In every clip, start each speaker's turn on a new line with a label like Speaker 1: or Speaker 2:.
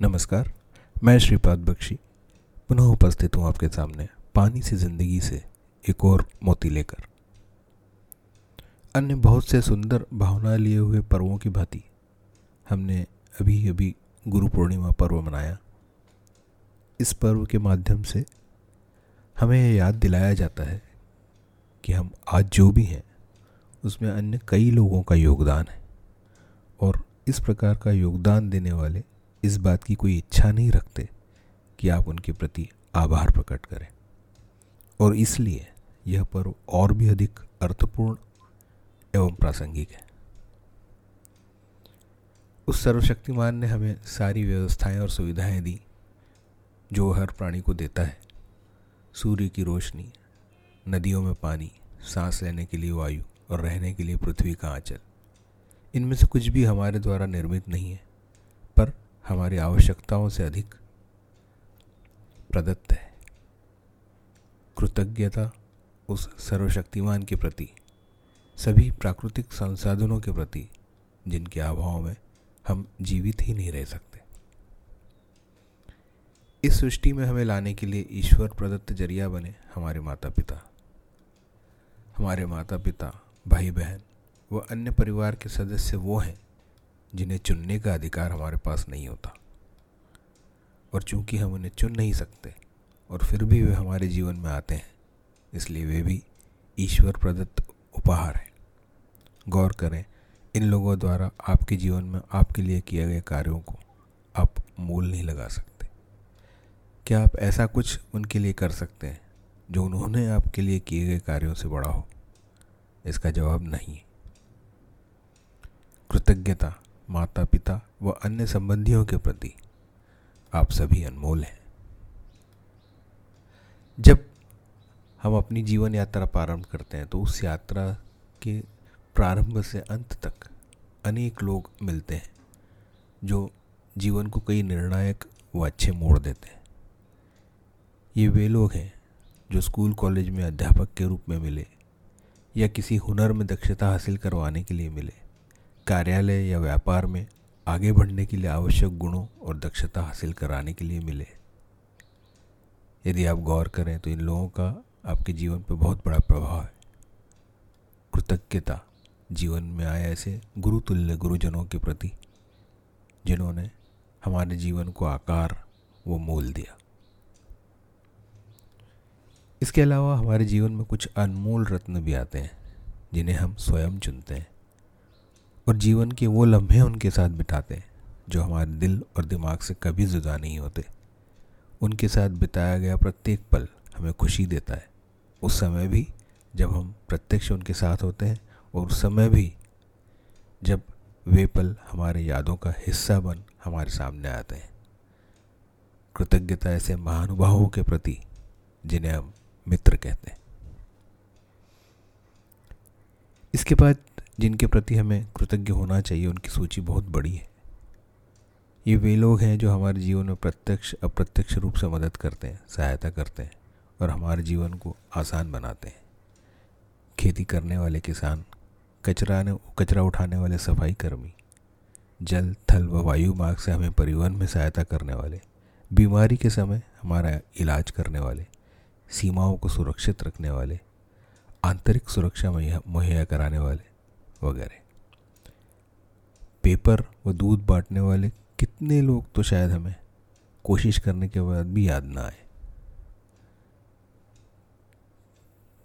Speaker 1: नमस्कार, मैं श्रीपाद बख्शी, पुनः उपस्थित हूँ आपके सामने पानी से ज़िंदगी से एक और मोती लेकर। अन्य बहुत से सुंदर भावना लिए हुए पर्वों की भांति, हमने अभी अभी गुरु पूर्णिमा पर्व मनाया। इस पर्व के माध्यम से हमें याद दिलाया जाता है कि हम आज जो भी हैं, उसमें अन्य कई लोगों का योगदान है और इस प्रकार का योगदान देने वाले इस बात की कोई इच्छा नहीं रखते कि आप उनके प्रति आभार प्रकट करें। और इसलिए यह पर्व और भी अधिक अर्थपूर्ण एवं प्रासंगिक है। उस सर्वशक्तिमान ने हमें सारी व्यवस्थाएँ और सुविधाएँ दी, जो हर प्राणी को देता है। सूर्य की रोशनी, नदियों में पानी, सांस लेने के लिए वायु और रहने के लिए पृथ्वी का आंचल। इनमें से कुछ भी हमारे द्वारा निर्मित नहीं है। हमारी आवश्यकताओं से अधिक प्रदत्त है। कृतज्ञता उस सर्वशक्तिमान के प्रति, सभी प्राकृतिक संसाधनों के प्रति, जिनके अभाव में हम जीवित ही नहीं रह सकते। इस सृष्टि में हमें लाने के लिए ईश्वर प्रदत्त ज़रिया बने हमारे माता पिता हमारे माता पिता भाई बहन व अन्य परिवार के सदस्य वो हैं जिन्हें चुनने का अधिकार हमारे पास नहीं होता। और चूँकि हम उन्हें चुन नहीं सकते, और फिर भी वे हमारे जीवन में आते हैं, इसलिए वे भी ईश्वर प्रदत्त उपहार हैं। गौर करें, इन लोगों द्वारा आपके जीवन में आपके लिए किए गए कार्यों को आप मूल नहीं लगा सकते। क्या आप ऐसा कुछ उनके लिए कर सकते हैं, जो उन्होंने आपके लिए किए गए कार्यों से बड़ा हो? इसका जवाब नहीं कृतज्ञता। माता पिता व अन्य संबंधियों के प्रति आप सभी अनमोल हैं। जब हम अपनी जीवन यात्रा प्रारंभ करते हैं तो उस यात्रा के प्रारंभ से अंत तक अनेक लोग मिलते हैं, जो जीवन को कई निर्णायक व अच्छे मोड़ देते हैं। ये वे लोग हैं, जो स्कूल, कॉलेज में अध्यापक के रूप में मिले या किसी हुनर में दक्षता हासिल करवाने के लिए मिले। कार्यालय या व्यापार में आगे बढ़ने के लिए आवश्यक गुणों और दक्षता हासिल कराने के लिए मिले। यदि आप गौर करें तो इन लोगों का आपके जीवन पर बहुत बड़ा प्रभाव है। कृतज्ञता जीवन में आए ऐसे गुरुतुल्य गुरुजनों के प्रति, जिन्होंने हमारे जीवन को आकार व मोल दिया। इसके अलावा हमारे जीवन में कुछ अनमोल रत्न भी आते हैं, जिन्हें हम स्वयं चुनते हैं। और जीवन के वो लम्हे उनके साथ बिताते हैं, जो हमारे दिल और दिमाग से कभी जुदा नहीं होते। उनके साथ बिताया गया प्रत्येक पल हमें खुशी देता है। उस समय भी जब हम प्रत्यक्ष उनके साथ होते हैं और उस समय भी जब वे पल हमारे यादों का हिस्सा बन हमारे सामने आते हैं। कृतज्ञता ऐसे महानुभावों के प्रति जिन्हें हम मित्र कहते हैं। इसके बाद जिनके प्रति हमें कृतज्ञ होना चाहिए, उनकी सूची बहुत बड़ी है। ये वे लोग हैं जो हमारे जीवन में प्रत्यक्ष, अप्रत्यक्ष रूप से मदद करते हैं, सहायता करते हैं और हमारे जीवन को आसान बनाते हैं। खेती करने वाले किसान, कचरा कचरा उठाने वाले सफ़ाई कर्मी, जल, थल व वायु मार्ग से हमें परिवहन में सहायता करने वाले, बीमारी के समय हमारा इलाज करने वाले, सीमाओं को सुरक्षित रखने वाले, आंतरिक सुरक्षा मुहैया कराने वाले वगैरह। पेपर व दूध बांटने वाले कितने लोग तो शायद हमें कोशिश करने के बाद भी याद ना आए।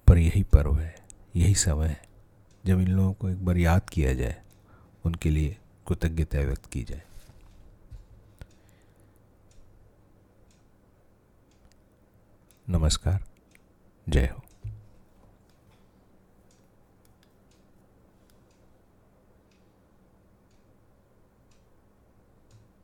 Speaker 1: पर यही पर्व है, यही समय है, जब इन लोगों को एक बार याद किया जाए, उनके लिए कृतज्ञता व्यक्त की जाए। नमस्कार, जय हो।